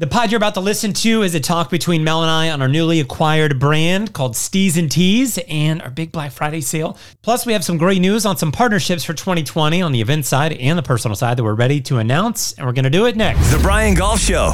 The pod you're about to listen to is a talk between Mel and I on our newly acquired brand called Steez and Tees and our big Black Friday sale. Plus, we have some great news on some partnerships for 2020 on the event side and the personal side that we're ready to announce, and we're going to do it next. The Brian Golf Show.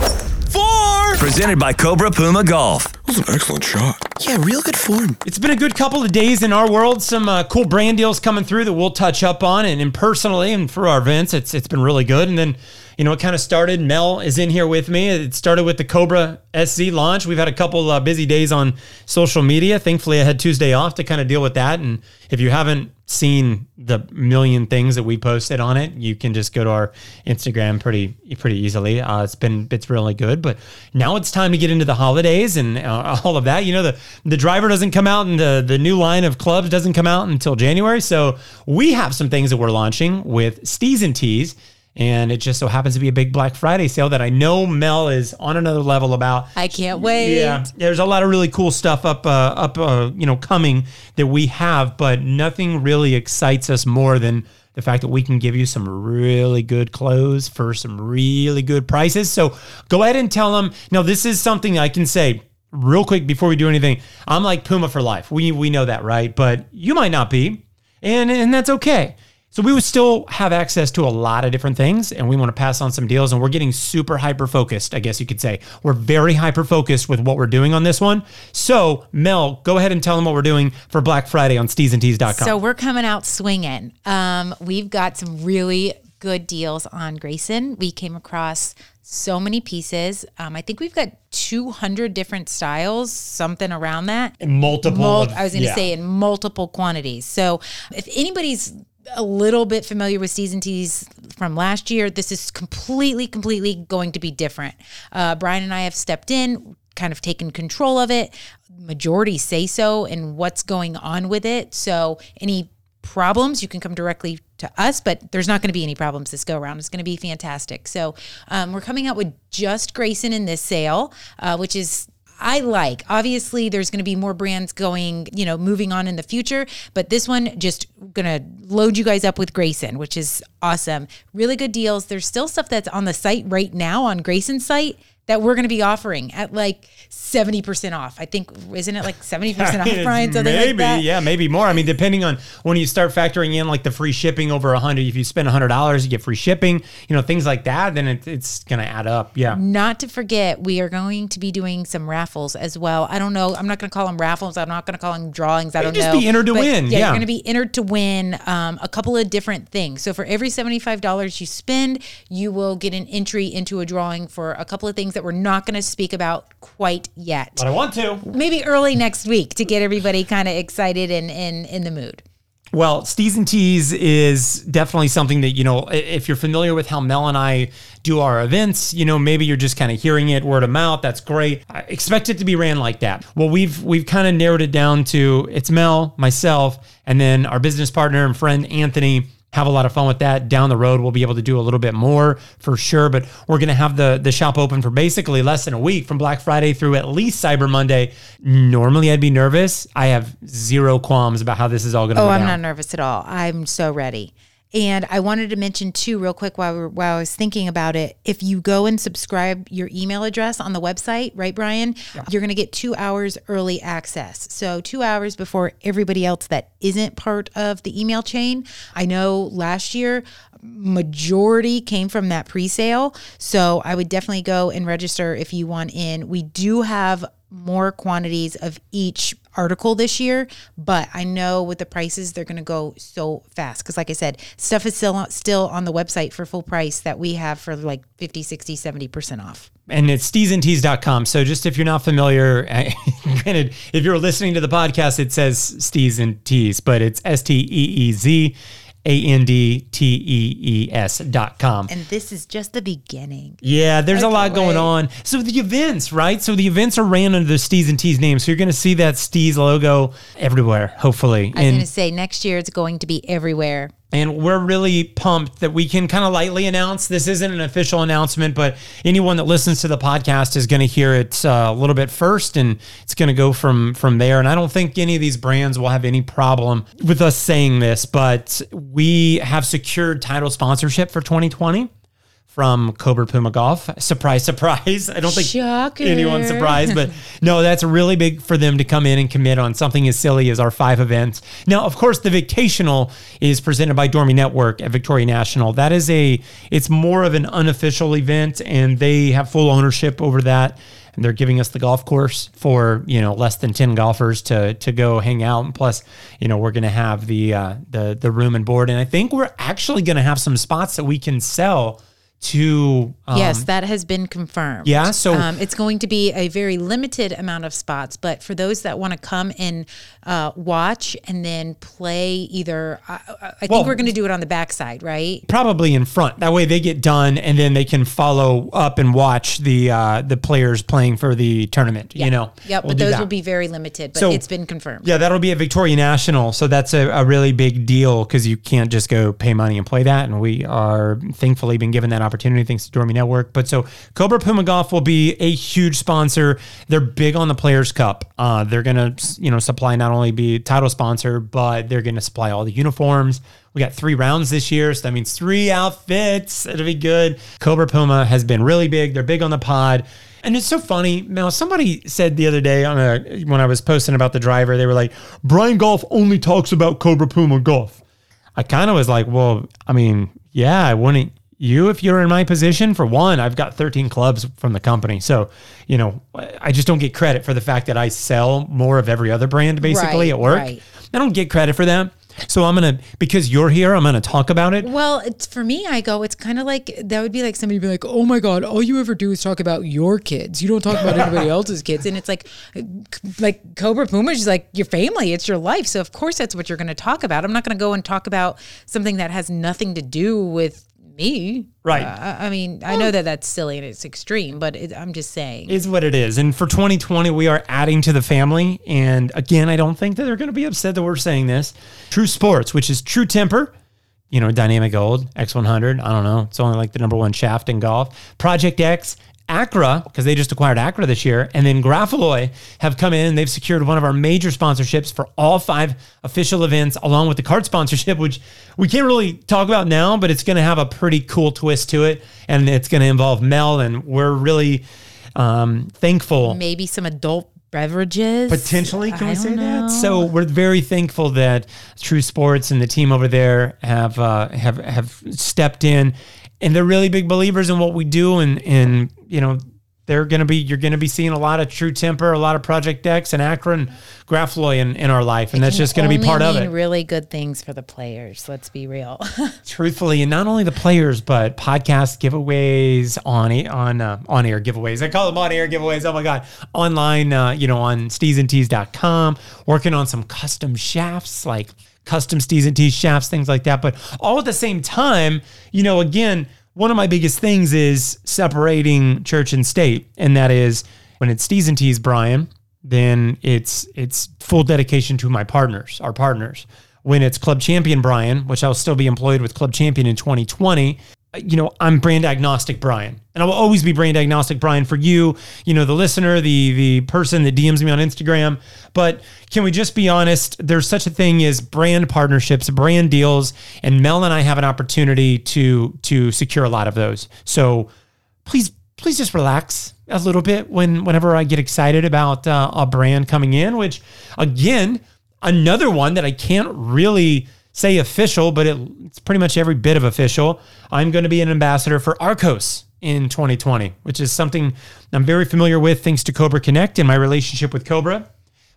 Four! Presented by Cobra Puma Golf. That was an excellent shot. Yeah, real good form. It's been a good couple of days in our world. Some uh, cool brand deals coming through that we'll touch up on, and, and personally, and for our events, it's it's been really good. And then you know, it kind of started. Mel is in here with me. It started with the Cobra SZ launch. We've had a couple uh, busy days on social media. Thankfully, I had Tuesday off to kind of deal with that. And if you haven't seen the million things that we posted on it, you can just go to our Instagram pretty pretty easily. Uh, it's been it's really good. But now it's time to get into the holidays and uh, all of that. You know, the the driver doesn't come out, and the the new line of clubs doesn't come out until January. So we have some things that we're launching with Steez and Tees. And it just so happens to be a big Black Friday sale that I know Mel is on another level about. I can't wait. Yeah, there's a lot of really cool stuff up, uh, up, uh, you know, coming that we have, but nothing really excites us more than the fact that we can give you some really good clothes for some really good prices. So go ahead and tell them. Now, this is something I can say real quick before we do anything. I'm like Puma for life. We we know that, right? But you might not be, and and that's okay. So we would still have access to a lot of different things and we want to pass on some deals and we're getting super hyper focused, I guess you could say. We're very hyper focused with what we're doing on this one. So Mel, go ahead and tell them what we're doing for Black Friday on steezandtees.com. So we're coming out swinging. Um, we've got some really good deals on Greyson. We came across so many pieces. Um, I think we've got 200 different styles, something around that. In multiple. Mul- of- I was going to yeah. say in multiple quantities. So if anybody's a little bit familiar with Steez and Tees from last year, this is completely, completely going to be different. Uh, Brian and I have stepped in, kind of taken control of it. Majority say so and what's going on with it. So any problems, you can come directly to us, but there's not going to be any problems this go around. It's going to be fantastic. So um, we're coming out with just Greyson in this sale, uh, which is I like. Obviously, there's going to be more brands going, you know, moving on in the future, but this one just going to load you guys up with Greyson, which is awesome. Really good deals. There's still stuff that's on the site right now on Greyson's site that we're going to be offering at like 70% off. I think, isn't it like 70% off, Brian? Something maybe, like yeah, maybe more. I mean, depending on when you start factoring in like the free shipping over a hundred, if you spend a hundred dollars, you get free shipping, you know, things like that, then it, it's going to add up. Yeah. Not to forget, we are going to be doing some raffles as well. I don't know. I'm not going to call them raffles. I'm not going to call them drawings. I don't just know. be entered to But win, Yeah, yeah. you're going to be entered to win um, a couple of different things. So for every $75 you spend, you will get an entry into a drawing for a couple of things that we're not going to speak about quite yet. But I want to. Maybe early next week to get everybody kind of excited and, and in the mood. Well, Steez and Tees is definitely something that, you know, if you're familiar with how Mel and I do our events, you know, maybe you're just kind of hearing it word of mouth. That's great. I expect it to be ran like that. Well, we've we've kind of narrowed it down to it's Mel, myself, and then our business partner and friend Anthony have a lot of fun with that. Down the road, we'll be able to do a little bit more for sure. But we're going to have the the shop open for basically less than a week from Black Friday through at least Cyber Monday. Normally, I'd be nervous. I have zero qualms about how this is all going to. Oh, go I'm down. not nervous at all. I'm so ready. And I wanted to mention too, real quick, while, we were, while I was thinking about it, if you go and subscribe your email address on the website, right, Brian, you're going to get two hours early access. So two hours before everybody else that isn't part of the email chain. I know last year majority came from that pre-sale. So i would definitely go and register if you want in. We do have more quantities of each article this year but i know with the prices they're going to go so fast. Because like i said stuff is still still on the website for full price that we have for like 50 60 70% off. And it's steezandtees.com. So just if you're not familiar, granted, if you're listening to the podcast, it says Steez and Tees, but it's S T E E Z A N D T E E S dot com. and this is just the beginning Yeah, there's a lot going wait. on. So the events, right? So the events are ran under the Steez and Tees name. So you're going to see that Steez logo everywhere, hopefully. i was And going to say next year it's going to be everywhere and we're really pumped that we can kind of lightly announce this isn't an official announcement, but anyone that listens to the podcast is going to hear it uh, a little bit first, and it's going to go from from there. And I don't think any of these brands will have any problem with us saying this, but we have secured title sponsorship for 2020 from Cobra Puma Golf. Surprise, surprise. I don't think Shocker. anyone's surprised, but no, that's really big for them to come in and commit on something as silly as our five events. Now, of course, the Victational is presented by Dormy Network at Victoria National. That is a, it's more of an unofficial event and they have full ownership over that and they're giving us the golf course for you know less than 10 golfers to to go hang out and plus you know we're going to have the uh, the the room and board and i think we're actually going to have some spots that we can sell to um, yes, that has been confirmed. Yeah, so- um, it's going to be a very limited amount of spots, but for those that want to come and uh, watch and then play, either I, I think Well- we're going to do it on the backside, right? probably in front that way they get done and then they can follow up and watch the uh the players playing for the tournament you know Yep, We'll but those that. will be very limited. But So- it's been confirmed. Yeah, that'll be at Victoria National. So that's a, a really big deal because you can't just go pay money and play that. And we are thankfully been given that opportunity thanks to Dormy Network. But so Cobra Puma Golf will be a huge sponsor. They're big on the Players Cup. Uh, they're gonna you know supply not only be title sponsor, but they're gonna supply all the uniforms. We got three rounds this year, so that means three outfits. It'll be good. Cobra Puma has been really big. They're big on the pod. And it's so funny. Now, somebody said the other day on a when I was posting about the driver, they were like, Brian Golf only talks about Cobra Puma golf. I kind of was like, well, I mean, yeah, I wouldn't you if you're in my position. For one, I've got 13 clubs from the company. So, you know, I just don't get credit for the fact that I sell more of every other brand basically Right, at work. right. I don't get credit for that. So I'm gonna because you're here, I'm gonna talk about it. Well, it's for me. I go. It's kind of like that would be like somebody be like, "Oh my god, all you ever do is talk about your kids. You don't talk about anybody else's kids." And it's like, like Cobra Puma is like your family. It's your life. So of course that's what you're going to talk about. I'm not going to go and talk about something that has nothing to do with me. Right. Uh, I mean, I know that that's silly and it's extreme, but it, I'm just saying. is what it is. And for 2020, we are adding to the family. And again, I don't think that they're going to be upset that we're saying this. True Sports, which is True Temper, you know, Dynamic Gold, X100. I don't know. It's only like the number one shaft in golf. Project X, ACCRA, because they just acquired ACCRA this year, and then Graphalloy have come in and they've secured one of our major sponsorships for all five official events, along with the card sponsorship, which we can't really talk about now, but it's going to have a pretty cool twist to it. And it's going to involve Mel, and we're really um, thankful Maybe some adult beverages. Potentially, can I we say don't that? So we're very thankful that True Sports and the team over there have uh, have have stepped in, and they're really big believers in what we do, and and you know they're gonna be you're gonna be seeing a lot of True Temper, a lot of Project X and Akron Graphalloy in, in our life, and that's just gonna be Only part of it. Really good things for the players. Let's be real. Truthfully, and not only the players, but podcast giveaways on on uh, on air giveaways. I call them on air giveaways. Oh my god, online, uh, you know, on steezandtees.com, working on some custom shafts like custom steez and tees shafts, things like that. But all at the same time, you know, again, one of my biggest things is separating church and state, and that is when it's steez and tees, Brian. Then it's it's full dedication to my partners, our partners when it's Club Champion Brian, which I'll still be employed with Club Champion in 2020, you know, I'm brand agnostic Brian. And I will always be brand agnostic Brian for you, you know, the listener, the the person that DMs me on Instagram. But can we just be honest? There's such a thing as brand partnerships, brand deals, and Mel and I have an opportunity to to secure a lot of those. So please please just relax a little bit when whenever I get excited about uh, a brand coming in, which again, another one that I can't really say official, but it, it's pretty much every bit of official. I'm going to be an ambassador for Arccos in 2020, which is something I'm very familiar with thanks to Cobra Connect and my relationship with Cobra.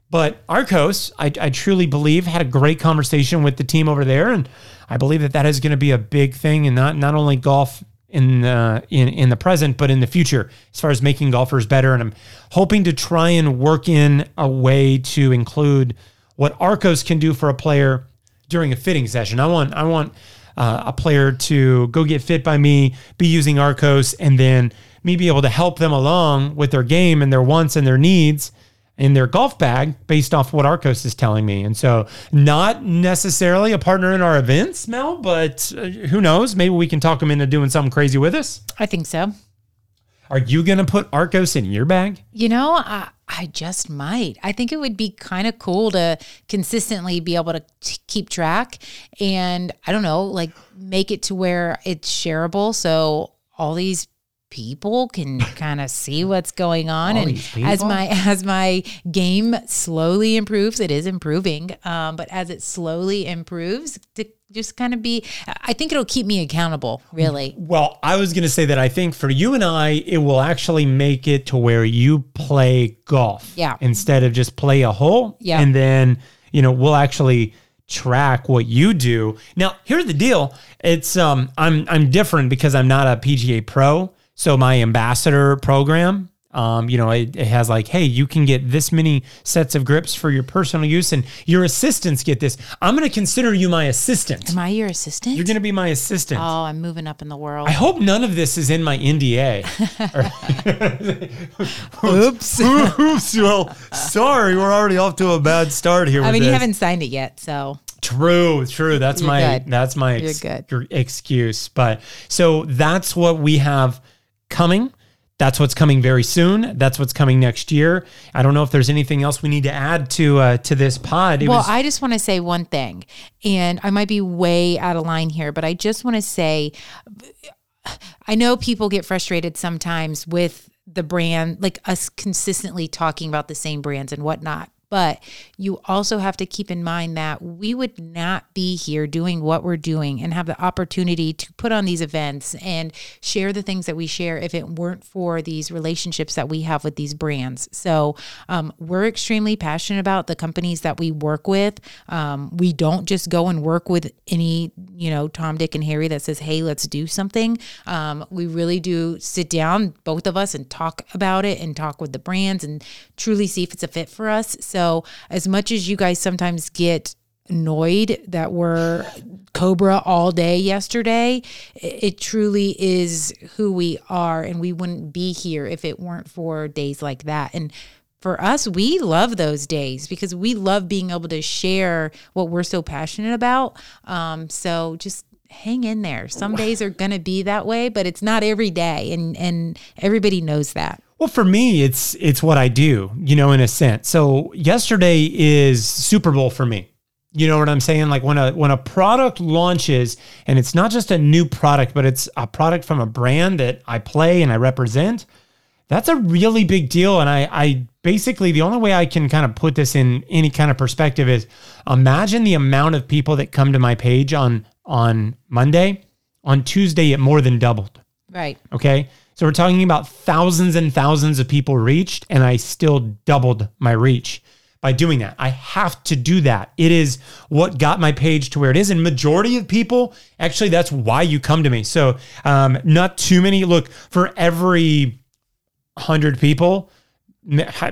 But Arccos, I, I truly believe, had a great conversation with the team over there, and I believe that that is going to be a big thing, and not not only golf in the in in the present, but in the future, as far as making golfers better. And I'm hoping to try and work in a way to include what Arccos can do for a player during a fitting session. I want I want uh, a player to go get fit by me, be using Arccos, and then me be able to help them along with their game and their wants and their needs in their golf bag based off what Arccos is telling me. And so, not necessarily a partner in our events, Mel, but uh, who knows? Maybe we can talk them into doing something crazy with us. I think so. Are you going to put Arccos in your bag? You know, I, I just might. I think it would be kind of cool to consistently be able to t- keep track and I don't know, like make it to where it's shareable. So all these people can kind of see what's going on All and as my as my game slowly improves it is improving um, but as it slowly improves to just kind of be i think it'll keep me accountable really Well, I was going to say that I think for you and I, it will actually make it to where you play golf. Yeah. Instead of just play a hole. Yeah. And then, you know, we'll actually track what you do. Now, here's the deal. It's um I'm I'm different because I'm not a PGA pro. So my ambassador program, um, you know, it, it has like, hey, you can get this many sets of grips for your personal use, and your assistants get this. I'm going to consider you my assistant. am i your assistant You're going to be my assistant. oh i'm moving up in the world I hope none of this is in my NDA. oops Oops. Well, sorry, we're already off to a bad start here. i with mean you this. haven't signed it yet so True, true. That's You're my good. that's my ex- good. excuse. But so that's what we have coming. That's what's coming very soon. That's what's coming next year. I don't know if there's anything else we need to add to uh, to this pod. It well, was I just want to say one thing, and I might be way out of line here, but I just want to say I know people get frustrated sometimes with the brand, like us consistently talking about the same brands and whatnot. But you also have to keep in mind that we would not be here doing what we're doing and have the opportunity to put on these events and share the things that we share if it weren't for these relationships that we have with these brands. So um, we're extremely passionate about the companies that we work with. Um, we don't just go and work with any, you know, Tom, Dick, and Harry that says, hey, let's do something. Um, we really do sit down, both of us, and talk about it and talk with the brands and truly see if it's a fit for us. So, as much as you guys sometimes get annoyed that we're Cobra all day yesterday, it, it truly is who we are. And we wouldn't be here if it weren't for days like that. And for us, we love those days because we love being able to share what we're so passionate about. Um, so just hang in there. Some days are going to be that way, but it's not every day. And, and everybody knows that. Well, for me, it's it's what I do, you know, in a sense. So yesterday is Super Bowl for me. You know what I'm saying? Like when a when a product launches and it's not just a new product, but it's a product from a brand that I play and I represent, that's a really big deal. And I I basically the only way I can kind of put this in any kind of perspective is imagine the amount of people that come to my page on on Monday. On Tuesday, it more than doubled. Right. Okay. So we're talking about thousands and thousands of people reached, and I still doubled my reach by doing that. I have to do that. It is what got my page to where it is. And majority of people, actually, that's why you come to me. So um, not too many. Look, for every hundred people,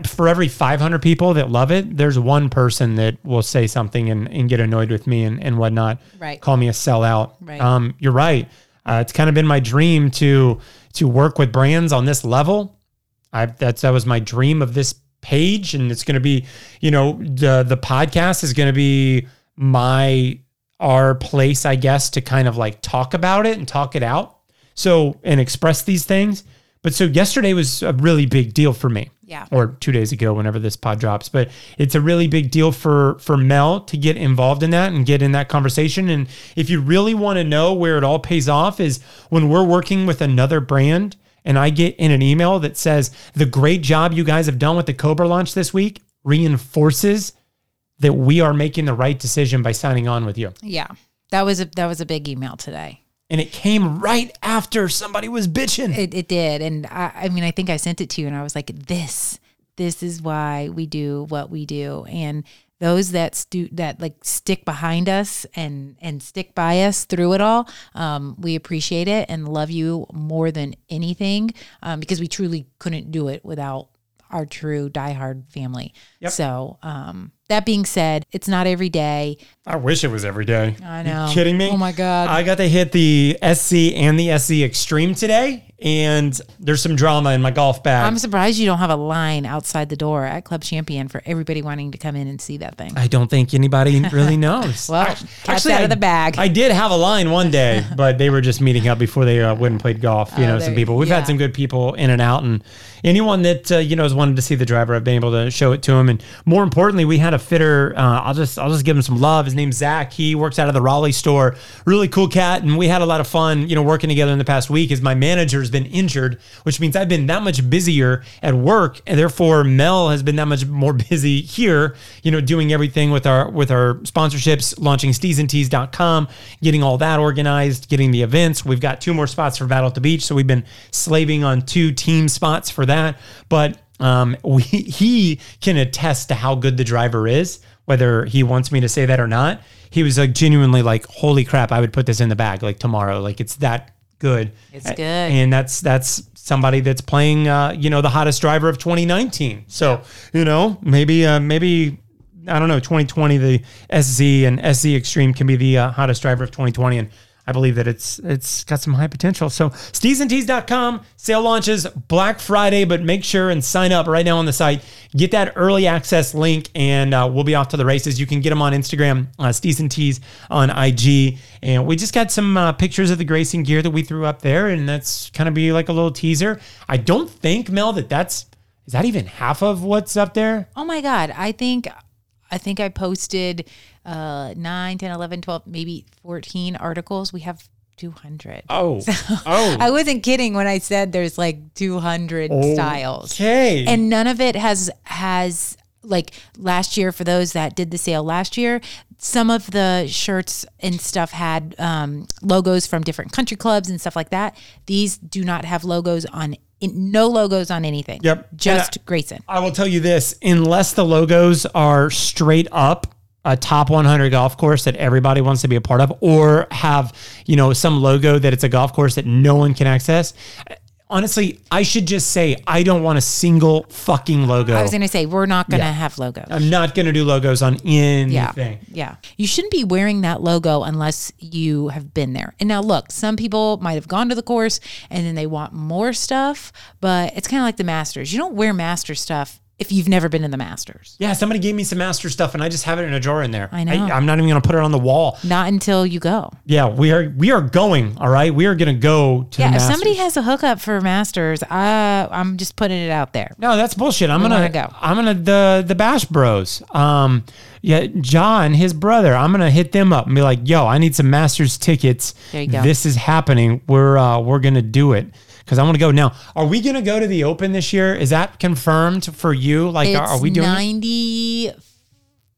for every 500 people that love it, there's one person that will say something and, and get annoyed with me and, and whatnot. Right. Call me a sellout. Right. Um, you're right. Uh, it's kind of been my dream to to work with brands on this level. I that's that was my dream of this page, and it's going to be, you know, the the podcast is going to be my our place, I guess, to kind of like talk about it and talk it out. So and express these things. But so yesterday was a really big deal for me Yeah. or two days ago whenever this pod drops but it's a really big deal for for mel to get involved in that and get in that conversation and if you really want to know where it all pays off is when we're working with another brand and i get in an email that says the great job you guys have done with the cobra launch this week reinforces that we are making the right decision by signing on with you Yeah. That was a that was a big email today. And it came right after somebody was bitching It, it did. And I, I mean, I think I sent it to you and I was like, this, this is why we do what we do. And those that stu- that like stick behind us and and stick by us through it all, um, we appreciate it and love you more than anything um, because we truly couldn't do it without our true diehard family. Yep. So um, that being said, it's not every day. I wish it was every day. I know. You kidding me? Oh my God. I got to hit the SZ and the SZ Extreme today, and there's some drama in my golf bag. I'm surprised you don't have a line outside the door at Club Champion for everybody wanting to come in and see that thing. I don't think anybody really knows. Well, Act- cat's out I- of the bag. I did have a line one day, but they were just meeting up before they uh, went and played golf. You Oh, know, some people. We've yeah. had some good people in and out, and anyone that uh, you know has wanted to see the driver, I've been able to show it to them. And more importantly, we had a fitter. Uh, I'll just I'll just give him some love. His name's Zach. He works out of the Raleigh store. Really cool cat, and we had a lot of fun, you know, working together in the past week. As my manager has been injured, which means I've been that much busier at work, and therefore Mel has been that much more busy here. You know, doing everything with our with our sponsorships, launching steezandtees.com, getting all that organized, getting the events. We've got two more spots for Battle at the Beach, so we've been slaving on two team spots for that, but um, we, he can attest to how good the driver is, whether he wants me to say that or not. He was like genuinely like, "Holy crap! I would put this in the bag like tomorrow. Like it's that good. It's good. and that's that's somebody that's playing, uh, you know, the hottest driver of 2019. So you know, maybe uh, maybe I don't know, 2020 the SZ and SZ Extreme can be the uh, hottest driver of 2020 and. I believe that it's it's got some high potential. So steezandtees.com sale launches Black Friday, but make sure and sign up right now on the site. Get that early access link, and uh, we'll be off to the races. You can get them on Instagram, uh, and Tees on IG, and we just got some uh, pictures of the Greyson gear that we threw up there, and that's kind of be like a little teaser. I don't think Mel that that's is that even half of what's up there. Oh my God. I think I think I posted uh 9, 10, 11, 12, maybe 14 articles. We have 200. Oh, oh, I wasn't kidding when I said there's like 200 styles. okay. And none of it has has like last year for those that did the sale last year some of the shirts and stuff had um, logos from different country clubs and stuff like that these do not have logos on in, no logos on anything Yep. just I- greyson I will tell you this: unless the logos are straight up a top 100 golf course that everybody wants to be a part of, or have you know some logo that it's a golf course that no one can access. Honestly, I should just say I don't want a single fucking logo. i was going to say we're not going to Yeah. have logos I'm not going to do logos on Yeah. anything. Yeah. You shouldn't be wearing that logo unless you have been there. And now look, some people might have gone to the course and then they want more stuff, but it's kind of like the Masters. You don't wear Master stuff if you've never been in the Masters. Yeah, somebody gave me some master stuff, and I just have it in a drawer in there. I know. I, am not even going to put it on the wall. Not until you go. Yeah, we are. We are going. All right, we are going to go to Yeah, if Masters. somebody has a hookup for Masters, uh, I'm just putting it out there. No, that's bullshit. I'm We gonna go. I'm gonna the the Bash Bros. Um, yeah, John, his brother. I'm gonna hit them up and be like, "Yo, I need some Masters tickets. There you go. This is happening. We're uh, we're gonna do it because I want to go now. Are we gonna go to the Open this year? Is that confirmed for you? Like, are, are we doing? it?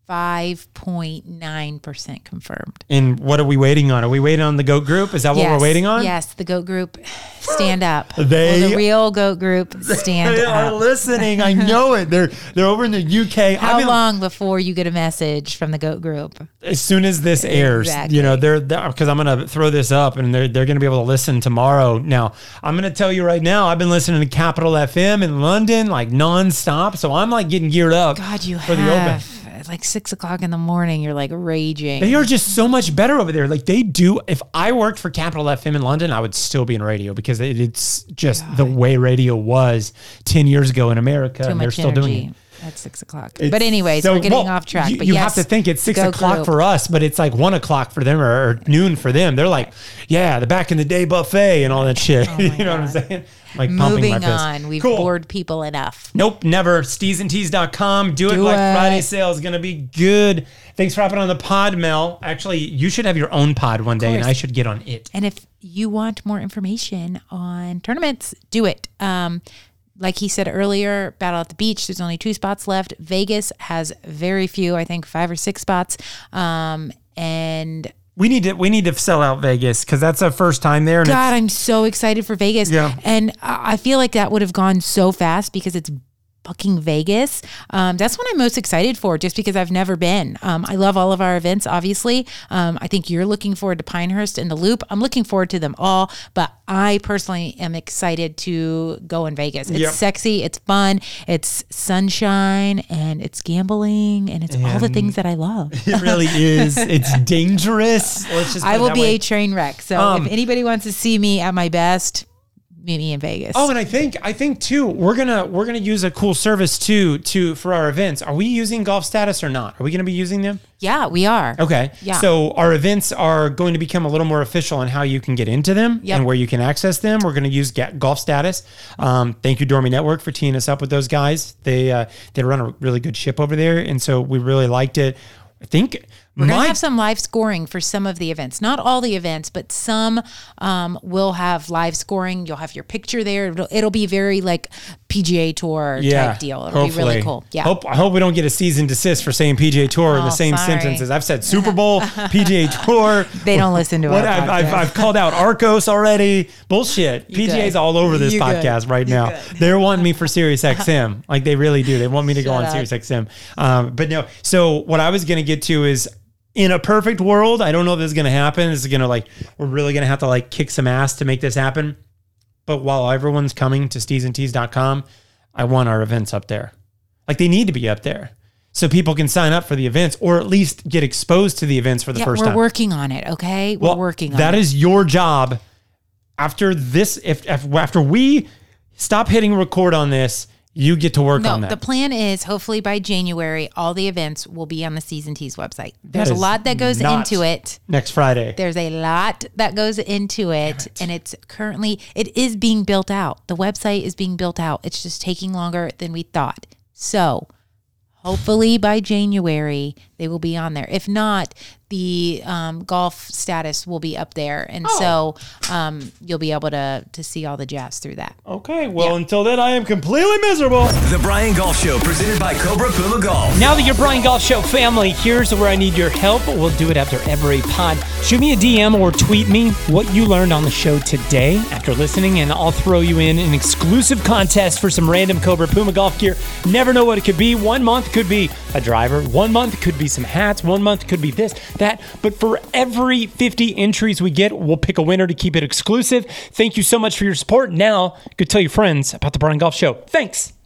Ninety five point nine percent confirmed. And what are we waiting on? Are we waiting on the Goat Group? Is that what we're waiting on? Yes, the goat group stand up. They- Well, the real goat group stand up. They are listening. I know it. They're they're over in the UK. How I've been- long before you get a message from the goat group? as soon as this airs, Exactly. you know, they're because I'm gonna throw this up and they're they're gonna be able to listen tomorrow. Now, I'm gonna tell you right now, I've been listening to Capital FM in London like nonstop, so I'm like getting geared up God, you for the Open. Like six o'clock in the morning. You're like raging. They are just so much better over there. Like they do. If I worked for Capital FM in London, I would still be in radio because it, it's just the way radio was ten years ago in America, Too and they're still doing it. At six o'clock. but anyways, So, we're getting well, off track. You, but you yes, have to think it's six o'clock for us, but it's like one o'clock for them or, or noon for them. They're like, yeah, the back in the day buffet and all that shit. you know what I'm saying? Like pumping my Moving on, we've Cool. bored people enough. Nope, never. Steezandtees.com. Do it. Do Black it. Friday sale is going to be good. Thanks for hopping on the pod, Mel. Actually, you should have your own pod one day, and. I should get on it. And if you want more information on tournaments, do it. Um, like he said earlier, Battle at the Beach, there's only two spots left. Vegas has very few, I think five or six spots. Um, and We need to we need to sell out Vegas because that's our first time there. And God, I'm so excited for Vegas. Yeah. And I I feel like that would have gone so fast because it's fucking Vegas. Um, that's what I'm most excited for just because I've never been. Um, I love all of our events, obviously. Um, I think you're looking forward to Pinehurst and the Loop. I'm looking forward to them all, but I personally am excited to go in Vegas. It's Yep. sexy, it's fun, it's sunshine, and it's gambling, and it's all the things that I love. it really is. It's dangerous. Let's just. I will be way. a train wreck. So Um, if anybody wants to see me at my best, meet me in Vegas. Oh, and I think I think too we're gonna we're gonna use a cool service too to for our events. Are we using Golf Status or not? Are we gonna be using them? yeah, we are. Okay. Yeah. So our events are going to become a little more official in how you can get into them Yep. and where you can access them. We're going to use Golf Status. Um, thank you, Dormy Network, for teeing us up with those guys. They uh, they run a really good ship over there, and so we really liked it. I think We're gonna have some live scoring for some of the events. Not all the events, but some um, will have live scoring. You'll have your picture there. It'll, it'll be very like PGA Tour yeah, type deal. It'll be really cool. Yeah. Hope, I hope we don't get a cease and desist for saying PGA Tour in the Oh, same sorry. sentences. I've said Super Bowl, PGA Tour. They don't listen to What I've, I've. I've called out Arccos already. Bullshit. PGA's good. all over this You good. podcast right You now. good. They're wanting me for Sirius XM. like they really do. They want me to go on up. Sirius XM. Um, but no. So what I was going to get to is in a perfect world, I don't know if this is going to happen. This is going to like, we're really going to have to like kick some ass to make this happen. But while everyone's coming to steezandtees.com, I want our events up there. Like they need to be up there. So people can sign up for the events or at least get exposed to the events for the yeah, first we're time. working on it. Okay, we're Well, working on That it. is your job. After this, if, if after we stop hitting record on this, you get to work on that. the plan is hopefully by January, all the events will be on the Steez and Tees website. There's a lot that goes into it. Next Friday. There's a lot that goes into it, and it's currently it is being built out. The website is being built out. It's just taking longer than we thought. So, hopefully by January they will be on there. If not, the um, golf status will be up there, and Oh. so um, you'll be able to to see all the jazz through that. Okay. Well, Yeah. until then, I am completely miserable. The Brian Golf Show, presented by Cobra Puma Golf. Now that you're Brian Golf Show family, here's where I need your help. We'll do it after every pod. Shoot me a DM or tweet me what you learned on the show today after listening, and I'll throw you in an exclusive contest for some random Cobra Puma golf gear. Never know what it could be. One month could be a driver, one month could be some hats, one month could be this, that. But for every 50 entries we get, we'll pick a winner to keep it exclusive. Thank you so much for your support. Now, go tell your friends about the Brian Golf Show. Thanks.